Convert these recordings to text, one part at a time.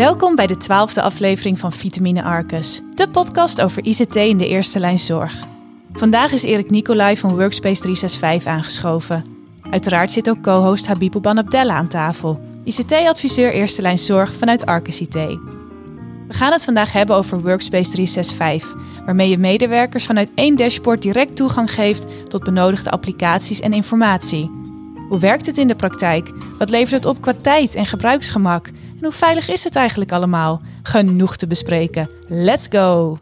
Welkom bij de twaalfde aflevering van Vitamine Arcus, de podcast over ICT in de eerste lijn zorg. Vandaag is Erik Nicolai van Workspace 365 aangeschoven. Uiteraard zit ook co-host Habib Abdella aan tafel, ICT-adviseur eerste lijn zorg vanuit Arcus IT. We gaan het vandaag hebben over Workspace 365, waarmee je medewerkers vanuit één dashboard direct toegang geeft tot benodigde applicaties en informatie. Hoe werkt het in de praktijk? Wat levert het op qua tijd en gebruiksgemak? En hoe veilig is het eigenlijk allemaal? Genoeg te bespreken. Let's go!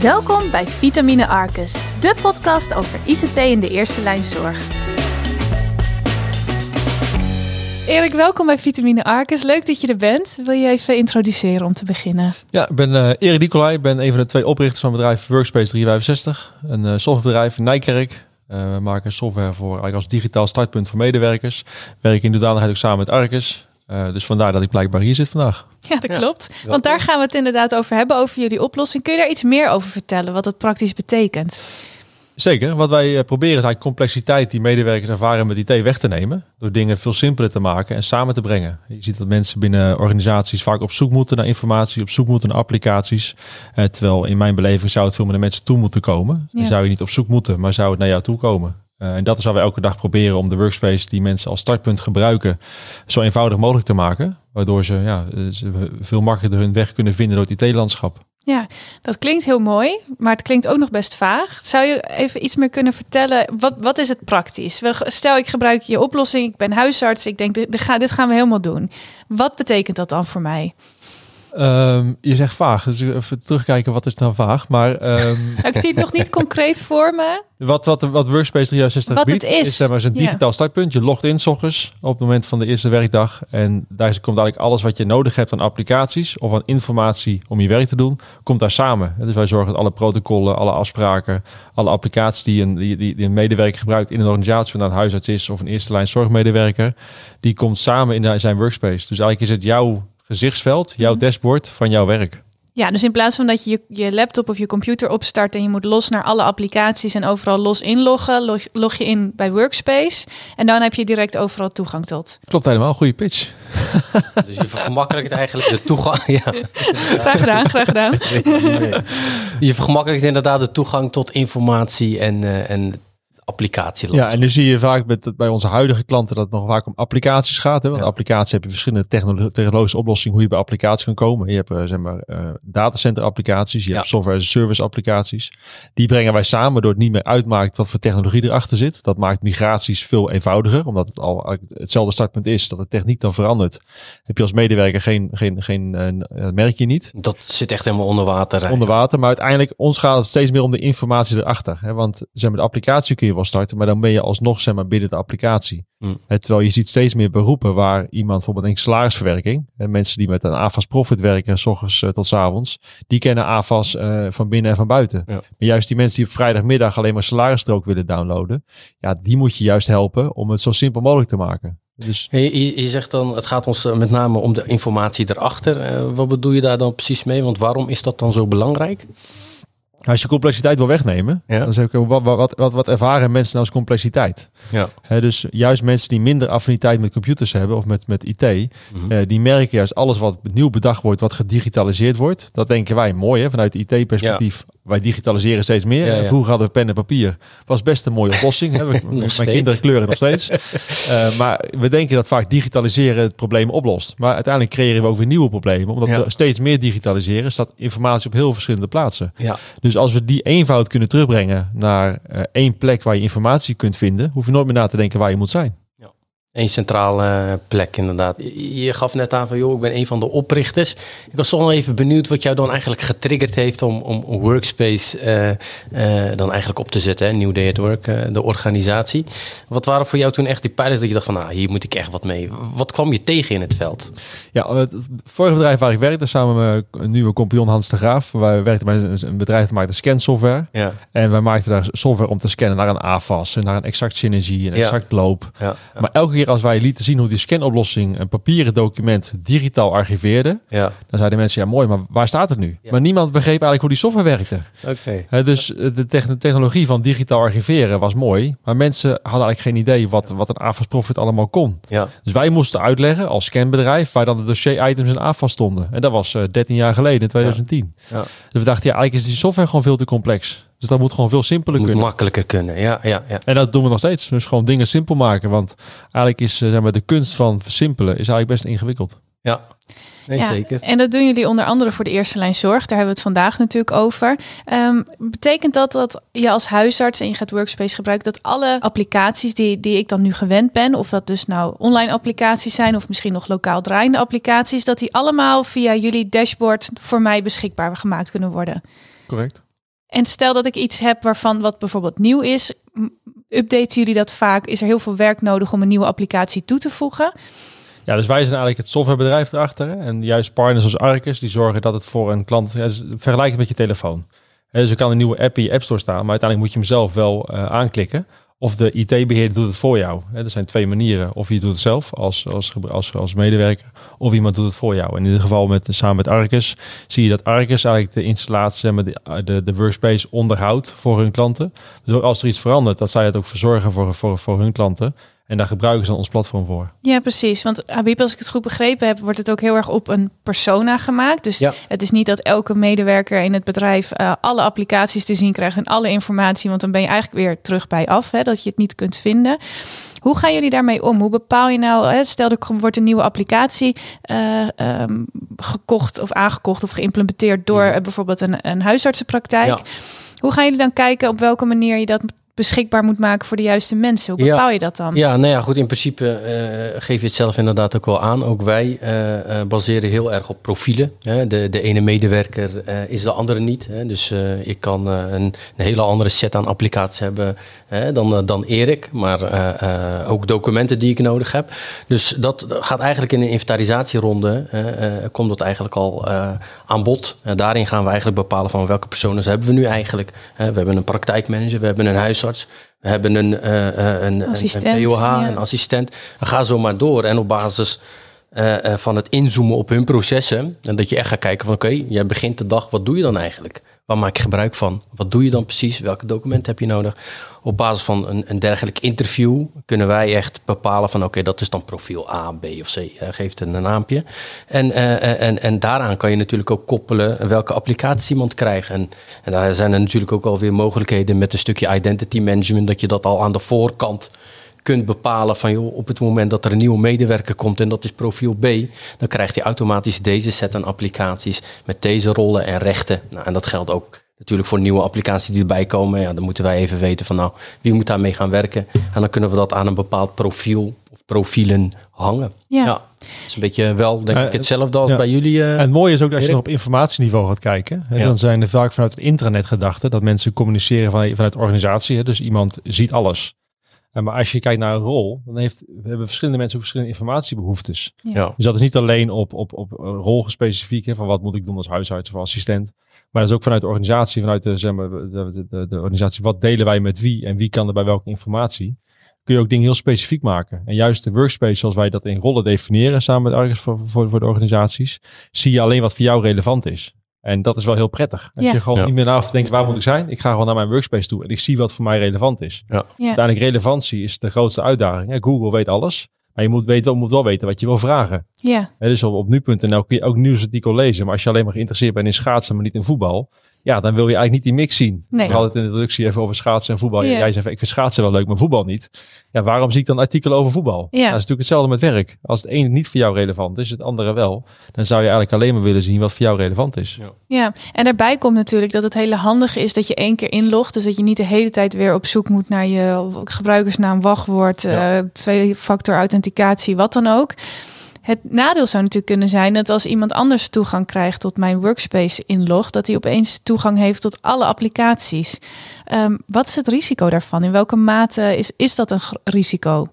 Welkom bij Vitamine Arcus, de podcast over ICT in de eerste lijn zorg. Erik, welkom bij Vitamine Arcus. Leuk dat je er bent. Wil je even introduceren om te beginnen? Ja, ik ben uh, Erik Nicolai. Ik ben een van de twee oprichters van het bedrijf Workspace 365. Een uh, softwarebedrijf in Nijkerk. Uh, we maken software voor eigenlijk als digitaal startpunt voor medewerkers. Werk in hoedanigheid ook samen met Arcus. Uh, dus vandaar dat ik blijkbaar hier zit vandaag. Ja, dat klopt. Want daar gaan we het inderdaad over hebben, over jullie oplossing. Kun je daar iets meer over vertellen, wat dat praktisch betekent? Zeker. Wat wij proberen is eigenlijk complexiteit die medewerkers ervaren met IT weg te nemen. Door dingen veel simpeler te maken en samen te brengen. Je ziet dat mensen binnen organisaties vaak op zoek moeten naar informatie, op zoek moeten naar applicaties. Uh, terwijl in mijn beleving zou het veel meer naar mensen toe moeten komen. Ja. Zou je niet op zoek moeten, maar zou het naar jou toe komen. Uh, en dat is wat we elke dag proberen om de workspace die mensen als startpunt gebruiken zo eenvoudig mogelijk te maken. Waardoor ze, ja, ze veel makkelijker hun weg kunnen vinden door het IT-landschap. Ja, dat klinkt heel mooi, maar het klinkt ook nog best vaag. Zou je even iets meer kunnen vertellen? Wat, wat is het praktisch? Stel, ik gebruik je oplossing, ik ben huisarts, ik denk, dit, dit gaan we helemaal doen. Wat betekent dat dan voor mij? Um, je zegt vaag, dus even terugkijken wat is dan vaag. Maar um, ik zie het nog niet concreet voor me. Wat, wat, wat Workspace 360 wat biedt, het is, is, zeg maar, een digitaal startpunt. Je logt in s ochtends op het moment van de eerste werkdag. En daar komt eigenlijk alles wat je nodig hebt aan applicaties of aan informatie om je werk te doen, komt daar samen. Dus wij zorgen dat alle protocollen, alle afspraken, alle applicaties die een, die, die, die een medewerker gebruikt in een organisatie, of nou een huisarts is of een eerste lijn zorgmedewerker, die komt samen in zijn workspace. Dus eigenlijk is het jouw gezichtsveld, jouw dashboard van jouw werk. Ja, dus in plaats van dat je, je je laptop of je computer opstart en je moet los naar alle applicaties en overal los inloggen, log, log je in bij Workspace en dan heb je direct overal toegang tot. Klopt helemaal, goede pitch. Dus je vergemakkelijkt eigenlijk de toegang. Ja. Graag gedaan, graag gedaan. Je vergemakkelijkt inderdaad de toegang tot informatie en, uh, en applicatie. Ja, en nu zie je vaak met, bij onze huidige klanten dat het nog vaak om applicaties gaat. Hè? Want ja. applicaties heb je verschillende technolo technologische oplossingen hoe je bij applicaties kan komen. Je hebt uh, zeg maar uh, datacenter applicaties, je ja. hebt software as a service applicaties. Die brengen wij samen door het niet meer uitmaakt wat voor technologie erachter zit. Dat maakt migraties veel eenvoudiger, omdat het al hetzelfde startpunt is, dat de techniek dan verandert. Heb je als medewerker geen, geen, geen uh, merk je niet. Dat zit echt helemaal onder water. Onder water, maar uiteindelijk ons gaat het steeds meer om de informatie erachter. Hè? Want zeg maar, de applicatie kun je wel starten, maar dan ben je alsnog zeg maar, binnen de applicatie. Mm. He, terwijl je ziet steeds meer beroepen waar iemand bijvoorbeeld een salarisverwerking, en mensen die met een AFAS Profit werken, s ochtends uh, tot s avonds, die kennen AFAS uh, van binnen en van buiten. Ja. Maar juist die mensen die op vrijdagmiddag alleen maar salarisstrook willen downloaden, ja, die moet je juist helpen om het zo simpel mogelijk te maken. Dus... Je, je, zegt dan, het gaat ons met name om de informatie erachter. Uh, wat bedoel je daar dan precies mee? Want waarom is dat dan zo belangrijk? Als je complexiteit wil wegnemen, ja. dan zeg ik, wat, wat, wat, wat ervaren mensen nou als complexiteit? Ja. He, dus juist mensen die minder affiniteit met computers hebben of met, met IT, mm -hmm. uh, die merken juist alles wat nieuw bedacht wordt, wat gedigitaliseerd wordt. Dat denken wij mooi hè, vanuit IT-perspectief. Ja. Wij digitaliseren steeds meer. Vroeger hadden we pen en papier. Was best een mooie oplossing. hè. Mijn kinderen kleuren nog steeds. uh, maar we denken dat vaak digitaliseren het probleem oplost. Maar uiteindelijk creëren we ook weer nieuwe problemen. Omdat we steeds meer digitaliseren, staat informatie op heel verschillende plaatsen. Ja. Dus als we die eenvoud kunnen terugbrengen naar uh, één plek waar je informatie kunt vinden, hoef je nooit meer na te denken waar je moet zijn. Een centrale plek, inderdaad. Je gaf net aan van, joh, ik ben een van de oprichters. Ik was toch nog even benieuwd wat jou dan eigenlijk getriggerd heeft om, om Workspace uh, uh, dan eigenlijk op te zetten. Hè? New Day at Work, uh, de organisatie. Wat waren voor jou toen echt die pijlers dat je dacht van, nou, hier moet ik echt wat mee. Wat kwam je tegen in het veld? Ja, het vorige bedrijf waar ik werkte, samen met een nieuwe compagnon Hans de Graaf. Wij werkten bij een bedrijf dat maakte scansoftware. Ja. En wij maakten daar software om te scannen naar een AFAS, en naar een Exact Synergy, een Exact ja. Loop. Ja. Maar elke keer keer als wij lieten zien hoe die scanoplossing een papieren document digitaal archiveerde, Ja, dan zeiden mensen, ja mooi, maar waar staat het nu? Ja. Maar niemand begreep eigenlijk hoe die software werkte. oké. Dus eh, de techn- technologie van digitaal archiveren was mooi, maar mensen hadden eigenlijk geen idee wat, wat een AFAS Profit allemaal kon. Ja, Dus wij moesten uitleggen als scanbedrijf waar dan de dossier-items in AFAS stonden. En dat was eh 13 jaar geleden, in 2010. ja. Dus we dachten, ja, eigenlijk is die software gewoon veel te complex. Dus dat moet gewoon veel simpeler moet kunnen. makkelijker kunnen. Ja, ja, ja. En dat doen we nog steeds. Dus gewoon dingen simpel maken. Want eigenlijk is eh, zeg maar, de kunst van versimpelen is eigenlijk best ingewikkeld. Ja, nee, Ja, zeker. En dat doen jullie onder andere voor de eerste lijn zorg. Daar hebben we het vandaag natuurlijk over. Ehm, betekent dat dat je als huisarts en je gaat Workspace gebruiken, dat alle applicaties die, die ik dan nu gewend ben, of dat dus nou online applicaties zijn of misschien nog lokaal draaiende applicaties, dat die allemaal via jullie dashboard voor mij beschikbaar gemaakt kunnen worden? Correct. En stel dat ik iets heb waarvan wat bijvoorbeeld nieuw is, updaten jullie dat vaak? Is er heel veel werk nodig om een nieuwe applicatie toe te voegen? Ja, dus wij zijn eigenlijk het softwarebedrijf erachter. En juist partners als Arcus, die zorgen dat het voor een klant... Ja, dus vergelijk het met je telefoon. Dus er kan een nieuwe app in je App Store staan, maar uiteindelijk moet je hem zelf wel eh, aanklikken. Of de IT-beheerder doet het voor jou. Er zijn twee manieren. Of je doet het zelf als, als, als, als medewerker, of iemand doet het voor jou. In ieder geval met, samen met Arcus zie je dat Arcus eigenlijk de installatie, de, de, de workspace onderhoudt voor hun klanten. Dus als er iets verandert, dat zij het ook verzorgen voor, voor, voor hun klanten. En daar gebruiken ze dan ons platform voor. Ja, precies. Want Habib, als ik het goed begrepen heb, wordt het ook heel erg op een persona gemaakt. Dus Ja. het is niet dat elke medewerker in het bedrijf eh, alle applicaties te zien krijgt en alle informatie, want dan ben je eigenlijk weer terug bij af, hè, dat je het niet kunt vinden. Hoe gaan jullie daarmee om? Hoe bepaal je nou, hè, stel er komt- wordt een nieuwe applicatie eh, ehm, gekocht of aangekocht of geïmplementeerd door eh, bijvoorbeeld een, een huisartsenpraktijk. Ja. Hoe gaan jullie dan kijken op welke manier je dat beschikbaar moet maken voor de juiste mensen? Hoe Ja. bepaal je dat dan? Ja, nou ja, goed. In principe eh, geef je het zelf inderdaad ook wel aan. Ook wij eh, eh, baseren heel erg op profielen. Hè. De, de ene medewerker is de andere niet. Hè. Dus ik kan een, een hele andere set aan applicaties hebben hè, dan, dan Erik. Maar ook documenten die ik nodig heb. Dus dat gaat eigenlijk in een inventarisatieronde. komt dat eigenlijk al aan bod. Daarin gaan we eigenlijk bepalen van welke personen hebben we nu eigenlijk. We hebben een praktijkmanager, we hebben een huisarts. We hebben een, eh, een, Assistent, een POH, ja. een assistent. En ga zo maar door. En op basis eh, van het inzoomen op hun processen. En dat je echt gaat kijken van oké, jij begint de dag, wat doe je dan eigenlijk? Maak je gebruik van? Wat doe je dan precies? Welke documenten heb je nodig? Op basis van een, een dergelijk interview kunnen wij echt bepalen van oké, dat is dan profiel A, B of C. eh, geeft een naampje. En, eh, eh, en, en daaraan kan je natuurlijk ook koppelen welke applicaties iemand krijgt. En, en daar zijn er natuurlijk ook alweer mogelijkheden met een stukje identity management, dat je dat al aan de voorkant kunt bepalen van joh, op het moment dat er een nieuwe medewerker komt en dat is profiel B, dan krijgt hij automatisch deze set aan applicaties met deze rollen en rechten. Nou, en dat geldt ook natuurlijk voor nieuwe applicaties die erbij komen. Ja, dan moeten wij even weten van nou, wie moet daarmee gaan werken. En dan kunnen we dat aan een bepaald profiel of profielen hangen. Ja. Ja, dat is een beetje wel denk Eh, ik hetzelfde als ja. bij jullie. eh, En het mooie is ook dat als je Erik? nog op informatieniveau gaat kijken. Hè, Ja. Dan zijn er vaak vanuit een intranet gedachten dat mensen communiceren vanuit, vanuit de organisatie. Hè, dus iemand ziet alles. En maar als je kijkt naar een rol, dan heeft, hebben verschillende mensen ook verschillende informatiebehoeftes. ja. Dus dat is niet alleen op, op, op rolgespecifiek, hè, van wat moet ik doen als huisarts of assistent. Maar dat is ook vanuit de organisatie, vanuit de, zeg maar, de, de, de, de organisatie, wat delen wij met wie en wie kan er bij welke informatie. Kun je ook dingen heel specifiek maken. En juist de workspace, zoals wij dat in rollen definiëren samen met Argus voor, voor, voor de organisaties, zie je alleen wat voor jou relevant is. En dat is wel heel prettig. Als Ja. je gewoon Ja. niet meer na denken, waar moet ik zijn? Ik ga gewoon naar mijn workspace toe en ik zie wat voor mij relevant is. Ja. Uiteindelijk relevantie is de grootste uitdaging. Google weet alles. Maar je moet, weten, moet wel weten wat je wil vragen. Ja. Hè, dus op, op nu.nl kun je ook nieuwsartikel lezen. Maar als je alleen maar geïnteresseerd bent in schaatsen, maar niet in voetbal. Ja, dan wil je eigenlijk niet die mix zien. Nee. We hadden het in de introductie even over schaatsen en voetbal. Ja. Jij zei, ik vind schaatsen wel leuk, maar voetbal niet. Ja, waarom zie ik dan artikelen over voetbal? Ja. Nou, dat is natuurlijk hetzelfde met werk. Als het ene niet voor jou relevant is, het andere wel. Dan zou je eigenlijk alleen maar willen zien wat voor jou relevant is. Ja. Ja, en daarbij komt natuurlijk dat het hele handige is dat je één keer inlogt. Dus dat je niet de hele tijd weer op zoek moet naar je gebruikersnaam, wachtwoord, Ja. eh, twee-factor authenticatie, wat dan ook. Het nadeel zou natuurlijk kunnen zijn dat als iemand anders toegang krijgt tot mijn workspace inlog, dat hij opeens toegang heeft tot alle applicaties. Ehm, wat is het risico daarvan? In welke mate is, is dat een risico?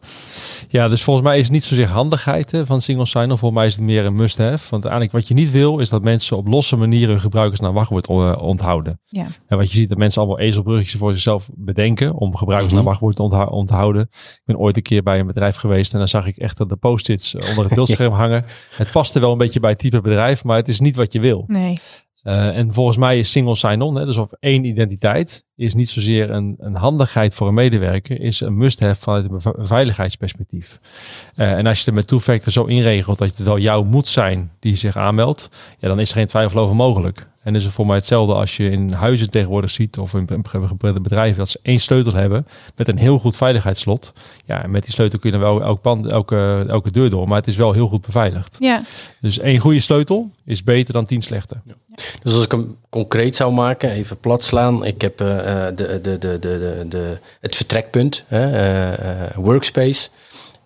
Ja, dus volgens mij is het niet zozeer handigheid hè, van single sign-on. Volgens mij is het meer een must-have. Want eigenlijk wat je niet wil, is dat mensen op losse manieren hun gebruikers naar wachtwoord eh, onthouden. Ja. En wat je ziet, dat mensen allemaal ezelbruggetjes voor zichzelf bedenken om gebruikers naar mhm. wachtwoord te onthouden. Ik ben ooit een keer bij een bedrijf geweest en dan zag ik echt dat de post-its onder het beeldscherm hangen. Het paste wel een beetje bij het type bedrijf, maar het is niet wat je wil. Nee. Uh, en volgens mij is single sign-on, dus of één identiteit, is niet zozeer een, een handigheid voor een medewerker, is een must-have vanuit een veiligheidsperspectief. Uh, en als je er met two-factor zo inregelt dat het wel jou moet zijn die zich aanmeldt, ja, dan is er geen twijfel over mogelijk. En is het voor mij hetzelfde als je in huizen tegenwoordig ziet of in bedrijven dat ze één sleutel hebben met een heel goed veiligheidsslot. Ja, en met die sleutel kun je dan wel elk pand, elke, elke deur door, maar het is wel heel goed beveiligd. Ja. Dus één goede sleutel is beter dan tien slechte. Ja. Dus als ik hem concreet zou maken, even plat slaan. Ik heb uh, de, de, de, de, de, de, het vertrekpunt, uh, workspace.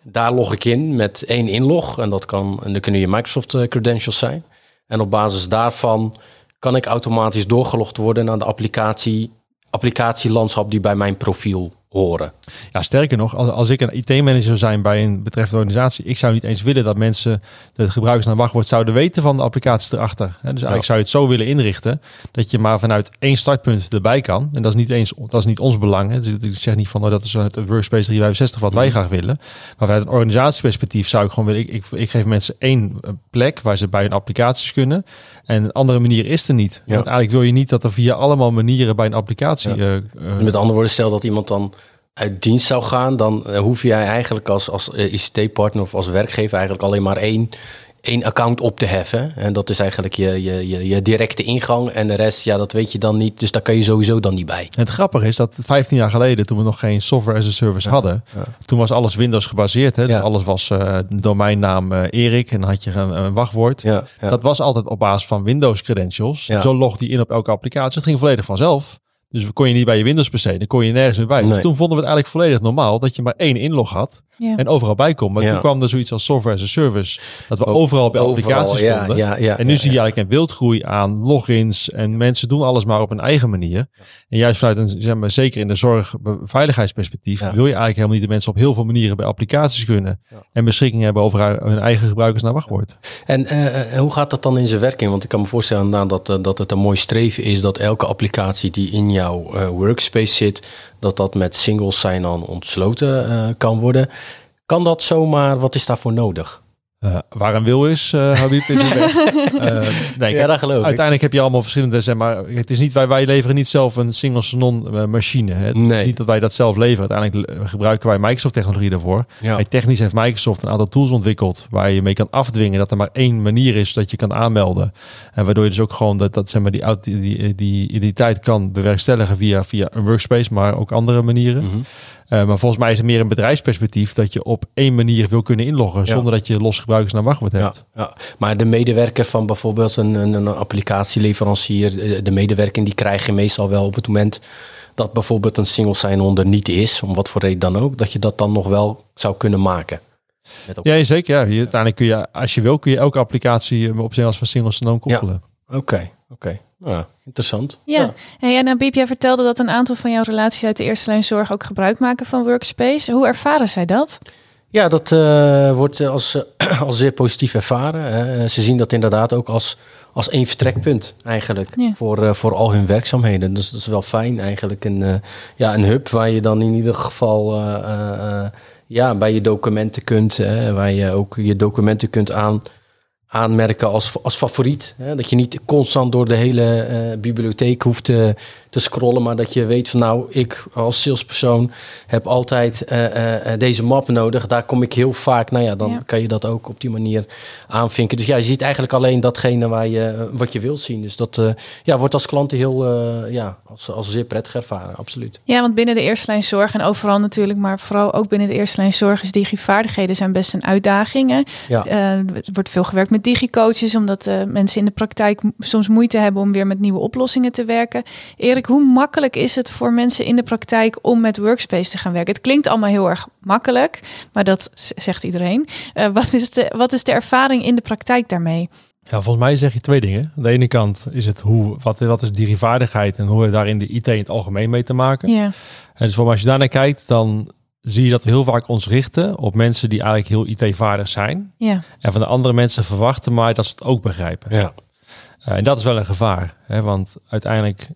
Daar log ik in met één inlog. En dat kan, en dan kunnen je Microsoft credentials zijn. En op basis daarvan kan ik automatisch doorgelogd worden naar de applicatie, applicatielandschap die bij mijn profiel horen. Ja, sterker nog, als, als ik een IT-manager zou zijn bij een betreffende organisatie, ik zou niet eens willen dat mensen de gebruikers naar wachtwoord zouden weten van de applicaties erachter. Dus eigenlijk zou je het zo willen inrichten dat je maar vanuit één startpunt erbij kan. En dat is niet eens, dat is niet ons belang. Hè. Dus ik zeg niet van, nou, dat is het workspace 365 wat wij mhm. graag willen. Maar vanuit een organisatieperspectief zou ik gewoon willen, ik, ik, ik geef mensen één plek waar ze bij hun applicaties kunnen. En een andere manier is er niet. Want eigenlijk wil je niet dat er via allemaal manieren bij een applicatie. Uh, Met andere woorden, stel dat iemand dan uit dienst zou gaan, dan uh, hoef jij eigenlijk als, als ICT-partner of als werkgever eigenlijk alleen maar één één account op te heffen. En dat is eigenlijk je, je, je, je, directe ingang. En de rest, ja, dat weet je dan niet. Dus daar kan je sowieso dan niet bij. het grappige is dat 15 jaar geleden, toen we nog geen software as a service hadden, toen was alles Windows gebaseerd. Hè? Alles was uh, domeinnaam uh, Erik en dan had je een, een wachtwoord. Dat was altijd op basis van Windows credentials. Zo logde die in op elke applicatie. Het ging volledig vanzelf. Dus kon je niet bij je Windows PC, dan kon je nergens meer bij. Dus toen vonden we het eigenlijk volledig normaal dat je maar één inlog had en overal bij kon. Maar toen kwam er zoiets als software as a service, dat we overal bij applicaties konden. en nu zie je eigenlijk een wildgroei aan logins en mensen doen alles maar op een eigen manier. En juist vanuit een, zeg maar, zeker in de zorg, veiligheidsperspectief, wil je eigenlijk helemaal niet de mensen op heel veel manieren bij applicaties kunnen en beschikking hebben over hun eigen gebruikers naar wachtwoord. En uh, hoe gaat dat dan in zijn werking? Want ik kan me voorstellen dat, dat het een mooi streven is dat elke applicatie die in jouw uh, workspace zit, dat dat met single sign-on ontsloten uh, kan worden. Kan dat zomaar? Wat is daarvoor nodig? Uh, waar een wil is, uh, Habib, is uh, nee, ja, dat geloof ik. Uiteindelijk heb je allemaal verschillende, zeg maar, het is niet, wij, wij leveren niet zelf een single sign-on machine. Hè. Nee. Niet dat wij dat zelf leveren. Uiteindelijk gebruiken wij Microsoft technologie daarvoor. Ja. technisch heeft Microsoft een aantal tools ontwikkeld waar je mee kan afdwingen dat er maar één manier is dat je kan aanmelden. En waardoor je dus ook gewoon dat, dat zeg maar, die, die, die, die identiteit kan bewerkstelligen via, via een workspace, maar ook andere manieren. Mm uh, maar volgens mij is het meer een bedrijfsperspectief dat je op één manier wil kunnen inloggen zonder dat je los gebruikers naar wachtwoord hebt. Ja, ja, Maar de medewerker van bijvoorbeeld een, een, een applicatieleverancier, de medewerker die krijg je meestal wel op het moment dat bijvoorbeeld een single sign-on er niet is, om wat voor reden dan ook, dat je dat dan nog wel zou kunnen maken. Ja, zeker. Ja. uiteindelijk kun je, als je wil, kun je elke applicatie op zich als van single sign-on koppelen. Oké, oké. Ja, interessant. Ja, ja. Hey, en Biep, jij vertelde dat een aantal van jouw relaties uit de eerste lijn zorg ook gebruik maken van Workspace. Hoe ervaren zij dat? Ja, dat uh, wordt als, als zeer positief ervaren. ze zien dat inderdaad ook als, als één vertrekpunt eigenlijk voor, uh, voor al hun werkzaamheden. Dus dat is wel fijn eigenlijk. Een, ja, een hub waar je dan in ieder geval ja, bij je documenten kunt, waar je ook je documenten kunt aan aanmerken als, als favoriet. Hè? Dat je niet constant door de hele uh, bibliotheek hoeft te, te scrollen, maar dat je weet van nou, ik als salespersoon heb altijd uh, uh, deze map nodig. Daar kom ik heel vaak. Nou ja, dan kan je dat ook op die manier aanvinken. Dus ja, je ziet eigenlijk alleen datgene waar je, wat je wilt zien. Dus dat ja, wordt als klant heel ja, als, als zeer prettig ervaren, absoluut. Ja, want binnen de eerste lijn zorg en overal natuurlijk, maar vooral ook binnen de eerste lijn zorg is digivaardigheden zijn best een uitdaging. Hè? Ja. er wordt veel gewerkt met met digicoaches, omdat uh, mensen in de praktijk soms moeite hebben om weer met nieuwe oplossingen te werken. Erik, hoe makkelijk is het voor mensen in de praktijk om met Workspace te gaan werken? Het klinkt allemaal heel erg makkelijk, maar dat zegt iedereen. Uh, wat, is de, wat is de ervaring in de praktijk daarmee? Ja, volgens mij zeg je twee dingen. Aan de ene kant is het hoe, wat, wat is die vaardigheid en hoe we daar in de IT in het algemeen mee te maken. Ja. En dus voor als je daarnaar kijkt, dan zie je dat we heel vaak ons richten op mensen die eigenlijk heel IT-vaardig zijn. Ja. En van de andere mensen verwachten maar dat ze het ook begrijpen. Ja. Uh, en dat is wel een gevaar. Hè? Want uiteindelijk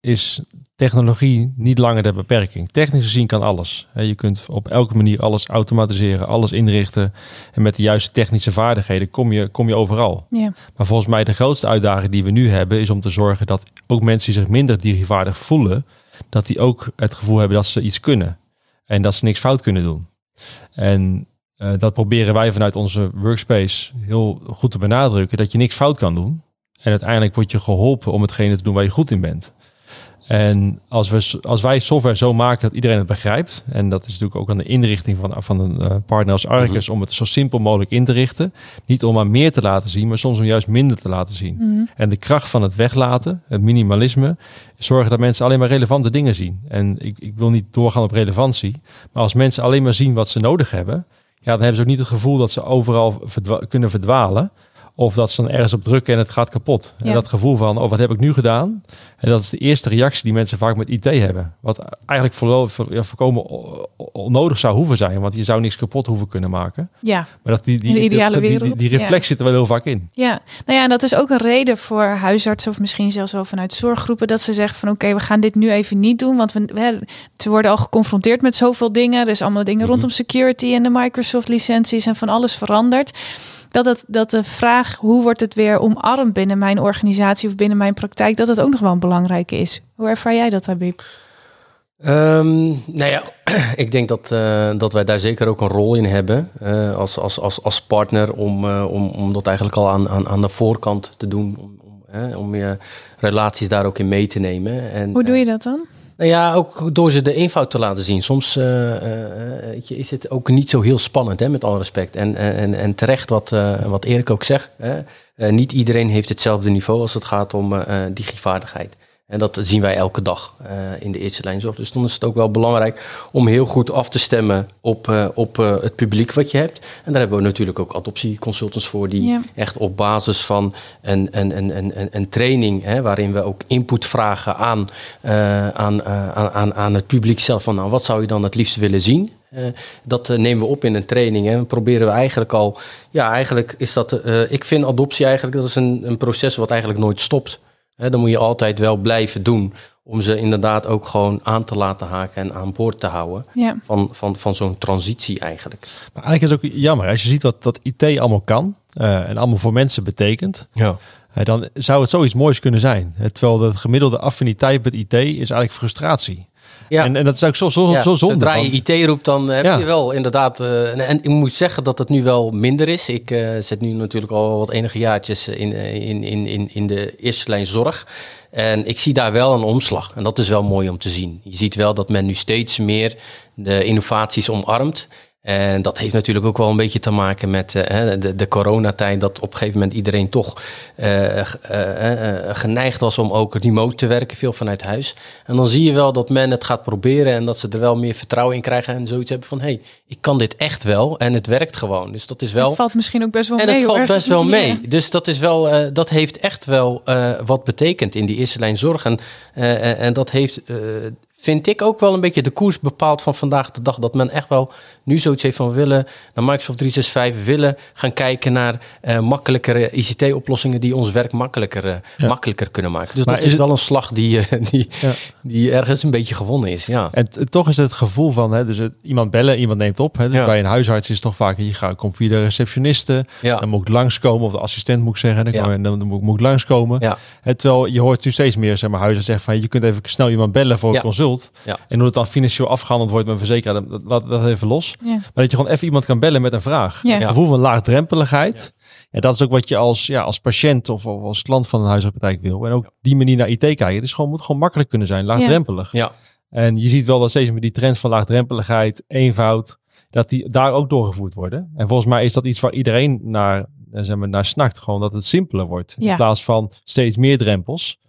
is technologie niet langer de beperking. Technisch gezien kan alles. Je kunt op elke manier alles automatiseren, alles inrichten. En met de juiste technische vaardigheden kom je, kom je overal. Ja. Maar volgens mij de grootste uitdaging die we nu hebben... is om te zorgen dat ook mensen die zich minder digivaardig voelen... dat die ook het gevoel hebben dat ze iets kunnen. En dat ze niks fout kunnen doen. En uh, dat proberen wij vanuit onze workspace heel goed te benadrukken. Dat je niks fout kan doen. En uiteindelijk word je geholpen om hetgene te doen waar je goed in bent. En als, we, als wij software zo maken dat iedereen het begrijpt, en dat is natuurlijk ook aan de inrichting van, van een uh, partner als Arcus, om het zo simpel mogelijk in te richten. Niet om maar meer te laten zien, maar soms om juist minder te laten zien. Mhm. En de kracht van het weglaten, het minimalisme, zorgen dat mensen alleen maar relevante dingen zien. En ik, ik wil niet doorgaan op relevantie, maar als mensen alleen maar zien wat ze nodig hebben, ja, dan hebben ze ook niet het gevoel dat ze overal verdwa kunnen verdwalen. Of dat ze dan ergens op drukken en het gaat kapot. Ja. En dat gevoel van, oh, wat heb ik nu gedaan? En dat is de eerste reactie die mensen vaak met IT hebben. Wat eigenlijk voorkomen onnodig zou hoeven zijn. Want je zou niks kapot hoeven kunnen maken. Ja, Maar dat die, die, In de ideale die, die, wereld, die reflex zit er wel heel vaak in. ja. Nou ja, en dat is ook een reden voor huisartsen of misschien zelfs wel vanuit zorggroepen dat ze zeggen van oké, we gaan dit nu even niet doen, want we, we, ze worden al geconfronteerd met zoveel dingen. Er is allemaal dingen Mhm. rondom security en de Microsoft licenties en van alles veranderd. Dat, het, dat de vraag hoe wordt het weer omarmd binnen mijn organisatie of binnen mijn praktijk, dat het ook nog wel een belangrijke is. Hoe ervaar jij dat, Habib? Ehm, nou ja, ik denk dat, eh, dat wij daar zeker ook een rol in hebben eh, als, als, als, als partner om, eh, om, om dat eigenlijk al aan, aan, aan de voorkant te doen. Om, om, om je relaties daar ook in mee te nemen. En, Hoe doe je dat dan? Nou ja, ook door ze de eenvoud te laten zien. Soms uh, uh, is het ook niet zo heel spannend, hè, met alle respect. En, en, en terecht wat, wat Erik ook zegt. Hè. niet iedereen heeft hetzelfde niveau als het gaat om digivaardigheid. En dat zien wij elke dag uh, in de eerste lijn zorg. Dus dan is het ook wel belangrijk om heel goed af te stemmen op, uh, op uh, het publiek wat je hebt. En daar hebben we natuurlijk ook adoptieconsultants voor, die Ja. echt op basis van een, een, een, een, een training, hè, waarin we ook input vragen aan, aan, aan, aan het publiek zelf. Van nou, wat zou je dan het liefst willen zien? Uh, dat uh, nemen we op in een training en proberen we eigenlijk al. Ja, eigenlijk is dat. Uh, ik vind adoptie eigenlijk dat is een, een proces wat eigenlijk nooit stopt. He, dan moet je altijd wel blijven doen om ze inderdaad ook gewoon aan te laten haken en aan boord te houden Ja. van, van, van zo'n transitie eigenlijk. Maar eigenlijk is het ook jammer. Als je ziet wat dat IT allemaal kan uh, en allemaal voor mensen betekent, Ja. uh, dan zou het zoiets moois kunnen zijn. Terwijl de gemiddelde affiniteit met IT is eigenlijk frustratie. Ja. En, en dat is ook zo, zo, Ja, zo zonde. Zodra je IT roept, dan heb Ja. je wel inderdaad... eh, en, en ik moet zeggen dat het nu wel minder is. Ik eh, zit nu natuurlijk al wat enige jaartjes in, eh, in, in, in, in de eerste lijn zorg. En ik zie daar wel een omslag. En dat is wel mooi om te zien. Je ziet wel dat men nu steeds meer de innovaties omarmt. En dat heeft natuurlijk ook wel een beetje te maken met eh, de, de coronatijd. Dat op een gegeven moment iedereen toch eh, eh, geneigd was om ook remote te werken, veel vanuit huis. En dan zie je wel dat men het gaat proberen en dat ze er wel meer vertrouwen in krijgen. En zoiets hebben van, hé, hey, ik kan dit echt wel en het werkt gewoon. Dus dat is wel... Het valt misschien ook best wel En mee. het hoor. valt best wel mee. Ja. Dus dat, is wel, dat heeft echt wel wat betekend in die eerste lijn zorg. En, en- en dat heeft, vind ik, ook wel een beetje de koers bepaald van vandaag de dag. Dat men echt wel nu zoiets heeft van willen naar Microsoft 365 willen gaan kijken naar eh, makkelijkere ICT-oplossingen die ons werk makkelijker, eh, Ja. makkelijker kunnen maken. Dus Maar dat is is, het- wel een slag die, eh, die, Ja. die ergens een beetje gewonnen is. Ja. En toch is het gevoel van, hè, dus het, iemand bellen, iemand neemt op. Hè, dus Ja. Bij een huisarts is het toch vaak, je gaat, komt via de receptioniste, Ja. dan moet ik langskomen, of de assistent moet ik zeggen, dan, kan- dan, dan moet, ik- moet ik langskomen. Ja. Terwijl je hoort nu steeds meer, zeg maar, huisarts zeggen van, je kunt even snel iemand bellen voor een consult. En hoe het dan financieel afgehandeld wordt met verzekeraar, dat, dat, dat even los. Ja. Maar dat je gewoon even iemand kan bellen met een vraag. Ja. Gevoel van laagdrempeligheid. Ja. dat is ook wat je als, ja, als patiënt of als klant van een huisartspraktijk wil. En ook die manier naar IT kijken. Het is gewoon, moet gewoon makkelijk kunnen zijn, laagdrempelig. Ja. En je ziet wel dat steeds meer die trends van laagdrempeligheid, eenvoud, dat die daar ook doorgevoerd worden. En volgens mij is dat iets waar iedereen naar, uh, zeg maar, naar snakt. Gewoon dat het simpeler wordt. Ja. In plaats van steeds meer drempels.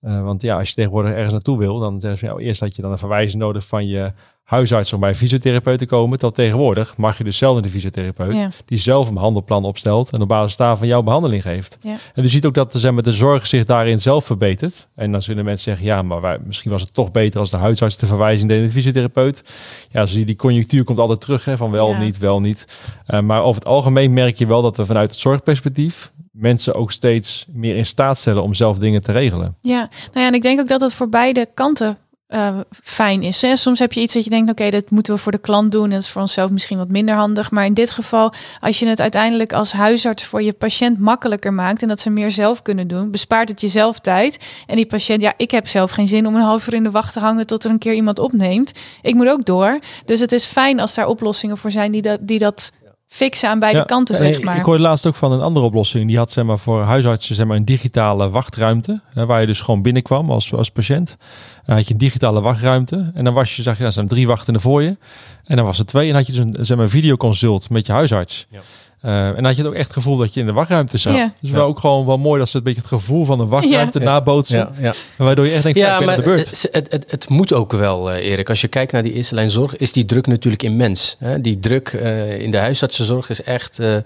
Uh, want ja, als je tegenwoordig ergens naartoe wil, dan zeggen ze, ja, eerst had je dan een verwijzing nodig van je huisarts om bij een fysiotherapeut te komen. Tot tegenwoordig mag je dus zelf naar de fysiotherapeut. Ja. Die zelf een behandelplan opstelt en op basis daarvan jouw behandeling geeft. Ja. En je ziet ook dat zeg maar, de zorg zich daarin zelf verbetert. En dan zullen mensen zeggen, ja, maar wij, misschien was het toch beter als de huisarts de verwijzing deed naar de fysiotherapeut. Ja, zie je, die conjunctuur komt altijd terug hè, van wel, Ja. niet, wel, niet. Uh, maar over het algemeen merk je wel dat we vanuit het zorgperspectief mensen ook steeds meer in staat stellen om zelf dingen te regelen. Ja, nou ja, en ik denk ook dat het voor beide kanten uh, fijn is. Soms heb je iets dat je denkt, oké, dat moeten we voor de klant doen. Dat is voor onszelf misschien wat minder handig. Maar in dit geval, als je het uiteindelijk als huisarts voor je patiënt makkelijker maakt en dat ze meer zelf kunnen doen, bespaart het jezelf tijd. En die patiënt, ja, ik heb zelf geen zin om een half uur in de wacht te hangen tot er een keer iemand opneemt. Ik moet ook door. Dus het is fijn als daar oplossingen voor zijn die die dat fixen aan beide ja, kanten, zeg maar. Ik hoorde laatst ook van een andere oplossing. Die had zeg maar, voor huisartsen zeg maar, een digitale wachtruimte. Hè, waar je dus gewoon binnenkwam als, als patiënt. Dan had je een digitale wachtruimte. En dan was je, zag je, er zijn drie wachtenden voor je. En dan was er twee. En had je dus een, zeg maar, een videoconsult met je huisarts. Ja. Uh, en dan had je het ook echt het gevoel dat je in de wachtruimte zat. Ja. Dus wel ook gewoon wel mooi dat ze het beetje het gevoel van een wachtruimte Ja. nabootsen. Ja, ja. Waardoor je echt denkt, Ja, maar de beurt. het, het, het, het moet ook wel, eh, Erik. Als je kijkt naar die eerste lijn zorg, is die druk natuurlijk immens. Hè? Die druk eh, in de huisartsenzorg is echt, eh,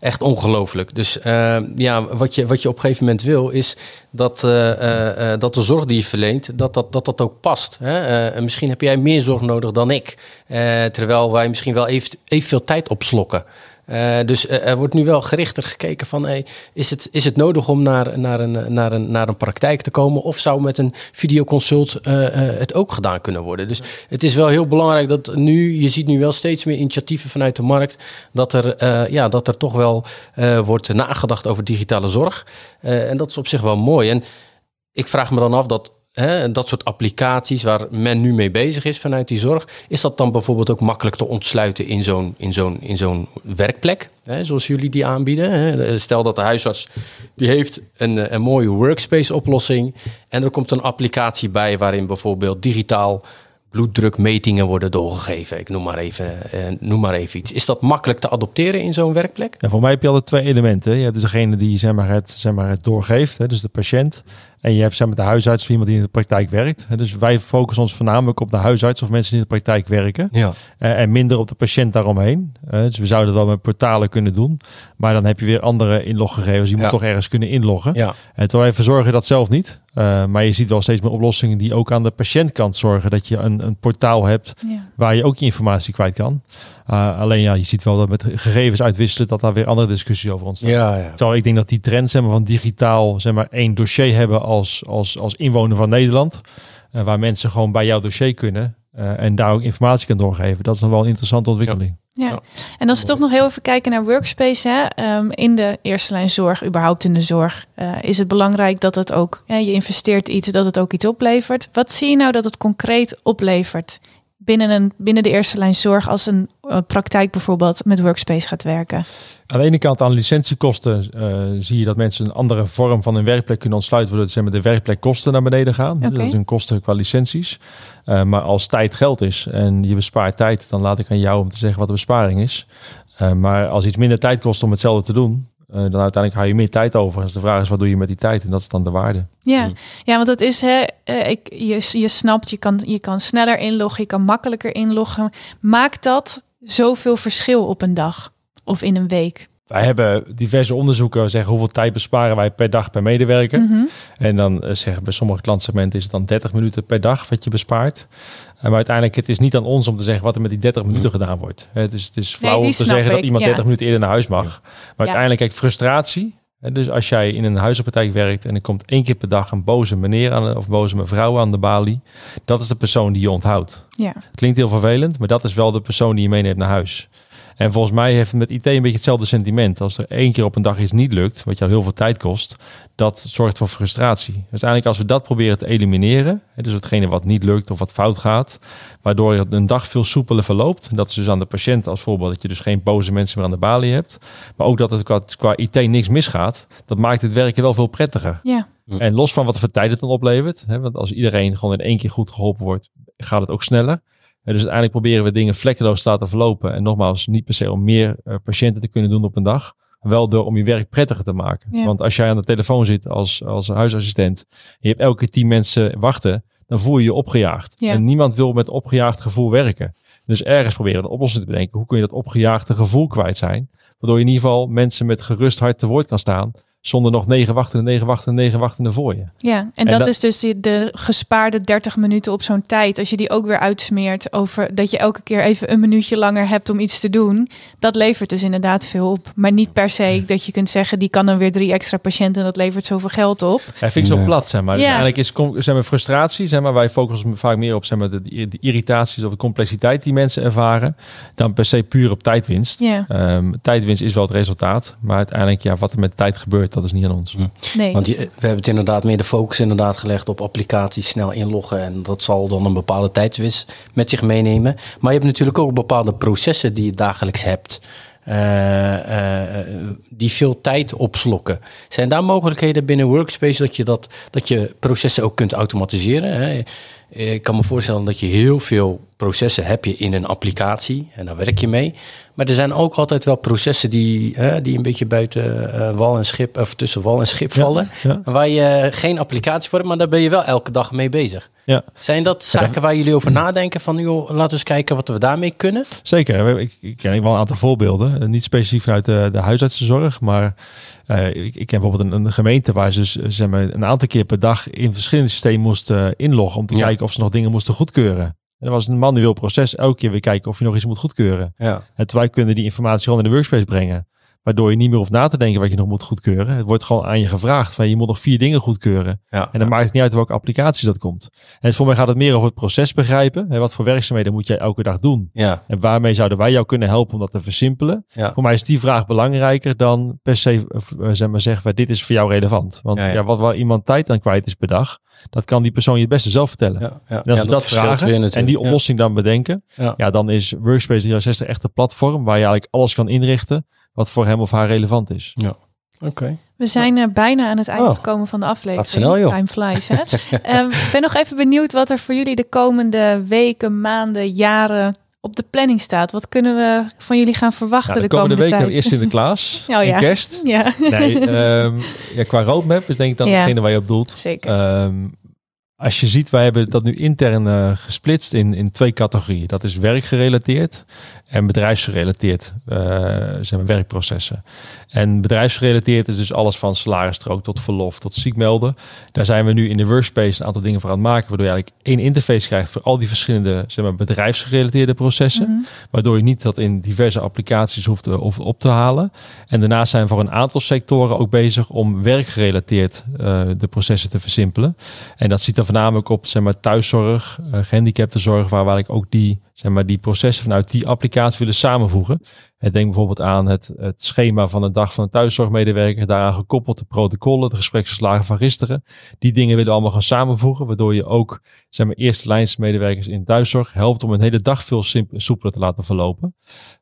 echt ongelooflijk. Dus eh, ja, wat je, wat je op een gegeven moment wil, is dat, eh, eh, eh, dat de zorg die je verleent, dat dat, dat, dat ook past. Eh, misschien heb jij meer zorg nodig dan ik. Eh, terwijl wij misschien wel even, evenveel tijd opslokken. Uh, dus uh, er wordt nu wel gerichter gekeken van is, het, is het nodig om naar, naar, een, naar, een, naar een praktijk te komen of zou met een videoconsult uh, het ook gedaan kunnen worden. Dus het is wel heel belangrijk dat nu, je ziet nu wel steeds meer initiatieven vanuit de markt, dat er, ja, dat er toch wel wordt nagedacht over digitale zorg. en dat is op zich wel mooi. En ik vraag me dan af dat Hè, dat soort applicaties waar men nu mee bezig is vanuit die zorg, is dat dan bijvoorbeeld ook makkelijk te ontsluiten in zo'n, in zo'n, in zo'n werkplek, hè, zoals jullie die aanbieden? Hè? Stel dat de huisarts die heeft een, een mooie workspace oplossing en er komt een applicatie bij waarin bijvoorbeeld digitaal bloeddrukmetingen worden doorgegeven. Ik noem maar even, eh, noem maar even iets. Is dat makkelijk te adopteren in zo'n werkplek? Ja, voor mij heb je altijd twee elementen. Je hebt dus degene die zeg maar, het, zeg maar, het doorgeeft, hè, dus de patiënt. En je hebt zeg maar, de huisarts of iemand die in de praktijk werkt. Dus wij focussen ons voornamelijk op de huisarts of mensen die in de praktijk werken. Ja. Uh, en minder op de patiënt daaromheen. Uh, dus we zouden dat wel met portalen kunnen doen. Maar dan heb je weer andere inloggegevens. Je moet toch ergens kunnen inloggen. Ja. En terwijl wij verzorgen dat zelf niet. Uh, maar je ziet wel steeds meer oplossingen die ook aan de patiëntkant zorgen. Dat je een, een portaal hebt Ja. waar je ook je informatie kwijt kan. Uh, alleen ja, je ziet wel dat met gegevens uitwisselen dat daar weer andere discussies over ontstaan. Ja, ja. Terwijl ik denk dat die trend zeg maar, van digitaal zeg maar, één dossier hebben als, als, als inwoner van Nederland. Uh, waar mensen gewoon bij jouw dossier kunnen. Uh, en daar ook informatie kan doorgeven. Dat is dan wel een interessante ontwikkeling. Ja. Ja. en als we toch nog heel even kijken naar workspace, hè, um, in de eerste lijn zorg, überhaupt in de zorg, uh, is het belangrijk dat het ook, hè, je investeert iets, dat het ook iets oplevert. Wat zie je nou dat het concreet oplevert binnen, een, binnen de eerste lijn zorg als een uh, praktijk bijvoorbeeld met workspace gaat werken? Aan de ene kant aan licentiekosten uh, zie je dat mensen een andere vorm van hun werkplek kunnen ontsluiten, waardoor zeg maar, de werkplekkosten naar beneden gaan. Okay. Dat is een kosten qua licenties. Uh, maar als tijd geld is en je bespaart tijd, dan laat ik aan jou om te zeggen wat de besparing is. Uh, maar als iets minder tijd kost om hetzelfde te doen, dan uiteindelijk hou je meer tijd over. Dus de vraag is, wat doe je met die tijd? En dat is dan de waarde. Ja, mm. ja want dat is, hè, uh, ik, je, je snapt, je kan, je kan sneller inloggen, je kan makkelijker inloggen. Maakt dat zoveel verschil op een dag of in een week? Wij hebben diverse onderzoeken zeggen hoeveel tijd besparen wij per dag per medewerker. Mm -hmm. En dan uh, zeggen bij sommige klantsegmenten is het dan 30 minuten per dag wat je bespaart. Maar uiteindelijk het is niet aan ons om te zeggen wat er met die 30 minuten gedaan wordt. Het is, het is flauw nee, om te zeggen ik. dat iemand ja. 30 minuten eerder naar huis mag. Maar uiteindelijk kijk frustratie. Dus als jij in een huisartspraktijk werkt en er komt één keer per dag een boze meneer aan of boze mevrouw aan de balie, dat is de persoon die je onthoudt. Ja. Klinkt heel vervelend, maar dat is wel de persoon die je meeneemt naar huis. En volgens mij heeft het met IT een beetje hetzelfde sentiment. Als er één keer op een dag iets niet lukt, wat jou heel veel tijd kost, dat zorgt voor frustratie. Dus uiteindelijk als we dat proberen te elimineren, dus hetgene wat niet lukt of wat fout gaat, waardoor een dag veel soepeler verloopt. Dat is dus aan de patiënt als voorbeeld, dat je dus geen boze mensen meer aan de balie hebt. Maar ook dat het qua, qua IT niks misgaat, dat maakt het werken wel veel prettiger. Ja. En los van wat voor tijd het dan oplevert, hè, want als iedereen gewoon in één keer goed geholpen wordt, gaat het ook sneller. Dus uiteindelijk proberen we dingen vlekkeloos te laten verlopen. En nogmaals, niet per se om meer uh, patiënten te kunnen doen op een dag. Wel door om je werk prettiger te maken. Ja. Want als jij aan de telefoon zit als, als huisassistent. En je hebt elke keer tien mensen wachten. Dan voel je je opgejaagd. Ja. En niemand wil met opgejaagd gevoel werken. Dus ergens proberen een oplossing te bedenken. Hoe kun je dat opgejaagde gevoel kwijt zijn? Waardoor je in ieder geval mensen met gerust hart te woord kan staan. Zonder nog negen wachtende, negen wachtende, negen wachtende voor je. Ja, en, En dat, dat- is dus die- de gespaarde 30 minuten op zo'n tijd. Als je die ook weer uitsmeert over dat je elke keer even een minuutje langer hebt om iets te doen. Dat levert dus inderdaad veel op. Maar niet per se dat je kunt zeggen, die kan dan weer drie extra patiënten en dat levert zoveel geld op. Ja, vind ik zo plat, zeg maar. Dus Ja. eigenlijk is zeg maar, frustratie, zeg maar, wij focussen vaak meer op zeg maar, de, de irritaties of de complexiteit die mensen ervaren, dan per se puur op tijdwinst. Ja, Ehm, tijdwinst is wel het resultaat, maar uiteindelijk, ja, wat er met tijd gebeurt, dat is niet aan ons. nee. Want we hebben het inderdaad meer de focus inderdaad gelegd op applicaties snel inloggen. En dat zal dan een bepaalde tijdswinst met zich meenemen. Maar je hebt natuurlijk ook bepaalde processen die je dagelijks hebt. eh, eh, die veel tijd opslokken. Zijn daar mogelijkheden binnen Workspace dat je, dat, dat je processen ook kunt automatiseren? Hè? Ik kan me voorstellen dat je heel veel processen heb je in een applicatie en daar werk je mee. Maar er zijn ook altijd wel processen die, hè, die een beetje buiten eh, wal en schip of tussen wal en schip vallen. ja. Waar je geen applicatie voor hebt, maar daar ben je wel elke dag mee bezig. Ja, Zijn dat zaken waar jullie over nadenken van joh, laten we eens kijken wat we daarmee kunnen? zeker. Ik, ik ken wel een aantal voorbeelden. Eh, Niet specifiek vanuit de, de huisartsenzorg, maar eh, ik, ik ken bijvoorbeeld een, een gemeente waar ze zeg maar, een aantal keer per dag in verschillende systemen moesten inloggen om te Ja. kijken of ze nog dingen moesten goedkeuren. En dat was een manueel proces. Elke keer weer kijken of je nog iets moet goedkeuren. Ja. En wij kunnen die informatie gewoon in de workspace brengen. Waardoor je niet meer hoeft na te denken wat je nog moet goedkeuren. Het wordt gewoon aan je gevraagd van je moet nog vier dingen goedkeuren. Ja. En dan maakt het niet uit welke applicaties dat komt. En voor mij gaat het meer over het proces begrijpen. Hè, wat voor werkzaamheden moet jij elke dag doen? Ja. En waarmee zouden wij jou kunnen helpen om dat te versimpelen? Voor mij is die vraag belangrijker dan per se eh, zeg maar, zeggen dit is voor jou relevant. Want Ja, wat waar iemand tijd aan kwijt is per dag, dat kan die persoon je het beste zelf vertellen. Ja, ja. En als Ja, we dat, vragen en die oplossing dan bedenken, Ja. ja. dan is Workspace 360 echt een platform waar je eigenlijk alles kan inrichten wat voor hem of haar relevant is. Ja. Oké. We zijn eh, bijna aan het einde Oh. gekomen van de aflevering. Gaat snel, joh. Time flies, hè? Ehm, Ik ben nog even benieuwd wat er voor jullie de komende weken, maanden, jaren op de planning staat. Wat kunnen we van jullie gaan verwachten Nou, de de komende week tijd? hebben we eerst Sinterklaas Oh, ja. kerst. Ja, Nee, ehm, ja, qua roadmap is denk ik dan Ja. degene waar je op doelt. zeker. Ehm, als je ziet, wij hebben dat nu intern eh, gesplitst in, in twee categorieën. Dat is werkgerelateerd en bedrijfsgerelateerd eh, zijn werkprocessen. En bedrijfsgerelateerd is dus alles van salarisstrook tot verlof tot ziekmelden. Daar zijn we nu in de workspace een aantal dingen voor aan het maken, waardoor je eigenlijk één interface krijgt voor al die verschillende zeg maar, bedrijfsgerelateerde processen. Mhm. Waardoor je niet dat in diverse applicaties hoeft te, of op te halen. En daarnaast zijn we voor een aantal sectoren ook bezig om werkgerelateerd eh, de processen te versimpelen. En dat ziet er voornamelijk op zeg maar, thuiszorg, uh, gehandicaptenzorg, waar we eigenlijk ook die, zeg maar, die processen vanuit die applicatie willen samenvoegen. En denk bijvoorbeeld aan het, het schema van een dag van een thuiszorgmedewerker, daaraan gekoppeld de protocollen, de gespreksverslagen van gisteren. Die dingen willen we allemaal gaan samenvoegen, waardoor je ook zeg maar, eerste lijnsmedewerkers in thuiszorg helpt om een hele dag veel soepeler te laten verlopen.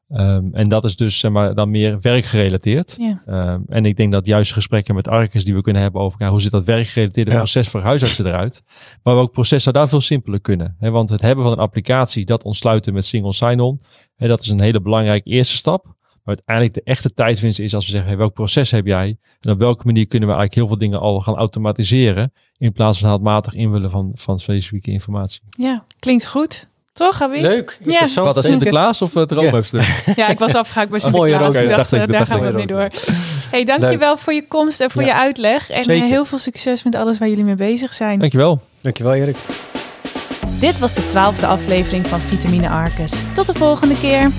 Um, en dat is dus zeg maar, dan meer werkgerelateerd. Ja. Um, en ik denk dat juist gesprekken met Arcus die we kunnen hebben over nou, hoe zit dat werkgerelateerde Ja. proces voor huisartsen eruit. Maar we ook processen daar veel simpeler kunnen. Hè, want het hebben van een applicatie dat ontsluiten met single sign-on. Hè, dat is een hele belangrijke eerste stap. Maar uiteindelijk de echte tijdswinst is als we zeggen, hey, welk proces heb jij? En op welke manier kunnen we eigenlijk heel veel dingen al gaan automatiseren. In plaats van handmatig invullen van, van specifieke informatie. ja, klinkt goed. Toch, Gabi? Leuk. Ja. Wat als. Sinterklaas of het droomhefstuk? Ja, ik was afgehaakt bij Oh, Sinterklaas. ik dacht, dacht eh, daar gaan we mee door. Hey, dankjewel voor je komst en voor Ja. je uitleg. En eh, Zeker. heel veel succes met alles waar jullie mee bezig zijn. Dankjewel. Dankjewel Erik. Dit was de twaalfde aflevering van Vitamine Arcus. Tot de volgende keer.